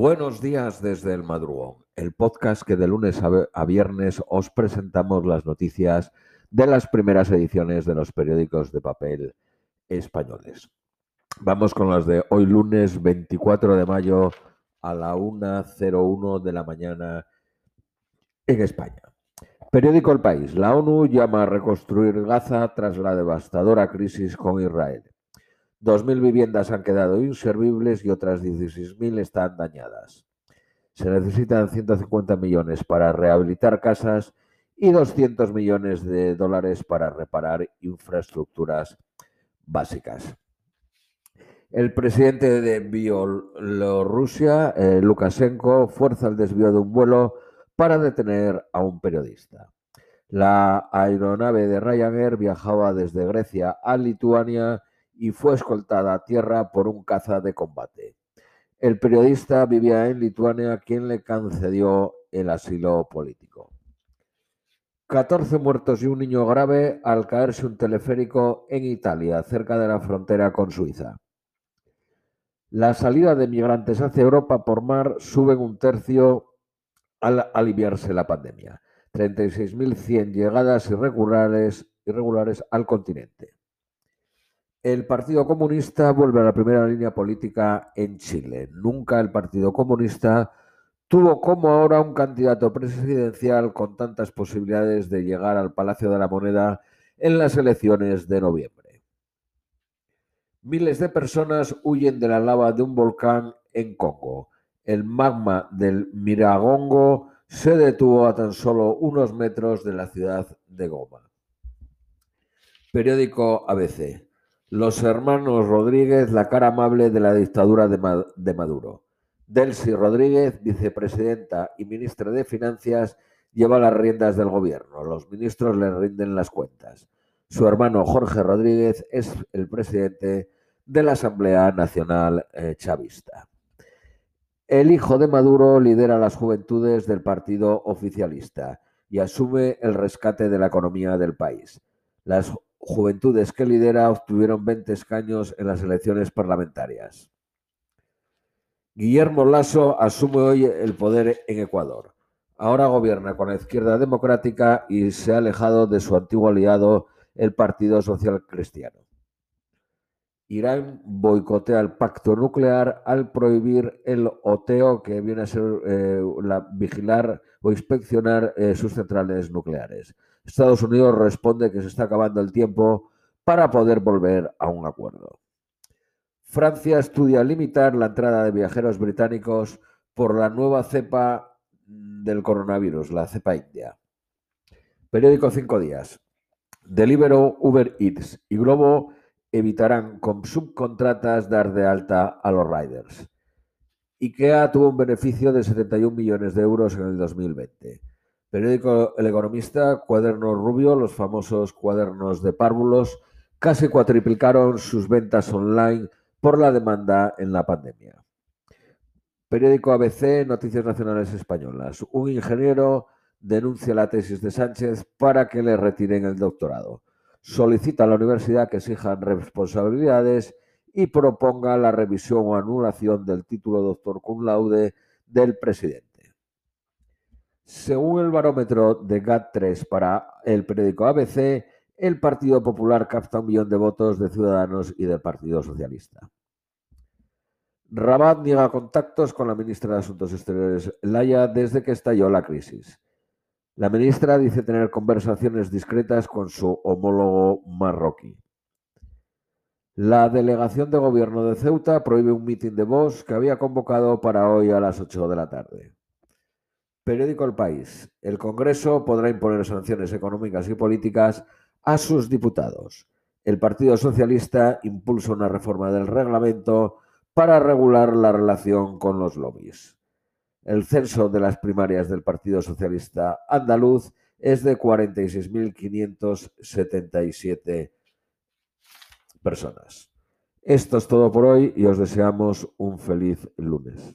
Buenos días desde el madrugón, el podcast que de lunes a viernes os presentamos las noticias de las primeras ediciones de los periódicos de papel españoles. Vamos con las de hoy lunes 24 de mayo a la 1.01 de la mañana en España. Periódico El País. La ONU llama a reconstruir Gaza tras la devastadora crisis con Israel. 2.000 viviendas han quedado inservibles y otras 16.000 están dañadas. Se necesitan 150 millones para rehabilitar casas y 200 millones de dólares para reparar infraestructuras básicas. El presidente de Bielorrusia, eh, Lukashenko, fuerza el desvío de un vuelo para detener a un periodista. La aeronave de Ryanair viajaba desde Grecia a Lituania y fue escoltada a tierra por un caza de combate. El periodista vivía en Lituania, quien le concedió el asilo político. 14 muertos y un niño grave al caerse un teleférico en Italia, cerca de la frontera con Suiza. La salida de migrantes hacia Europa por mar sube un tercio al aliviarse la pandemia. 36.100 llegadas irregulares, irregulares al continente. El Partido Comunista vuelve a la primera línea política en Chile. Nunca el Partido Comunista tuvo como ahora un candidato presidencial con tantas posibilidades de llegar al Palacio de la Moneda en las elecciones de noviembre. Miles de personas huyen de la lava de un volcán en Congo. El magma del Miragongo se detuvo a tan solo unos metros de la ciudad de Goma. Periódico ABC. Los hermanos Rodríguez, la cara amable de la dictadura de Maduro. Delcy Rodríguez, vicepresidenta y ministra de Finanzas, lleva las riendas del gobierno. Los ministros le rinden las cuentas. Su hermano Jorge Rodríguez es el presidente de la Asamblea Nacional eh, Chavista. El hijo de Maduro lidera las juventudes del partido oficialista y asume el rescate de la economía del país. Las juventudes que lidera obtuvieron 20 escaños en las elecciones parlamentarias. Guillermo Lasso asume hoy el poder en Ecuador. Ahora gobierna con la izquierda democrática y se ha alejado de su antiguo aliado, el Partido Social Cristiano. Irán boicotea el pacto nuclear al prohibir el OTEO, que viene a ser eh, la, vigilar o inspeccionar eh, sus centrales nucleares. Estados Unidos responde que se está acabando el tiempo para poder volver a un acuerdo. Francia estudia limitar la entrada de viajeros británicos por la nueva cepa del coronavirus, la cepa india. Periódico Cinco Días. Deliveroo, Uber Eats y Globo evitarán con subcontratas dar de alta a los riders. IKEA tuvo un beneficio de 71 millones de euros en el 2020. Periódico El Economista, Cuadernos Rubio, los famosos cuadernos de párvulos, casi cuatriplicaron sus ventas online por la demanda en la pandemia. Periódico ABC, Noticias Nacionales Españolas. Un ingeniero denuncia la tesis de Sánchez para que le retiren el doctorado. Solicita a la universidad que exijan responsabilidades y proponga la revisión o anulación del título doctor cum laude del presidente. Según el barómetro de GAT3 para el periódico ABC, el Partido Popular capta un millón de votos de Ciudadanos y del Partido Socialista. Rabat niega contactos con la ministra de Asuntos Exteriores, Laya, desde que estalló la crisis. La ministra dice tener conversaciones discretas con su homólogo marroquí. La delegación de gobierno de Ceuta prohíbe un mitin de Vox que había convocado para hoy a las 8 de la tarde. Periódico El País. El Congreso podrá imponer sanciones económicas y políticas a sus diputados. El Partido Socialista impulsa una reforma del reglamento para regular la relación con los lobbies. El censo de las primarias del Partido Socialista andaluz es de 46.577 personas. Esto es todo por hoy y os deseamos un feliz lunes.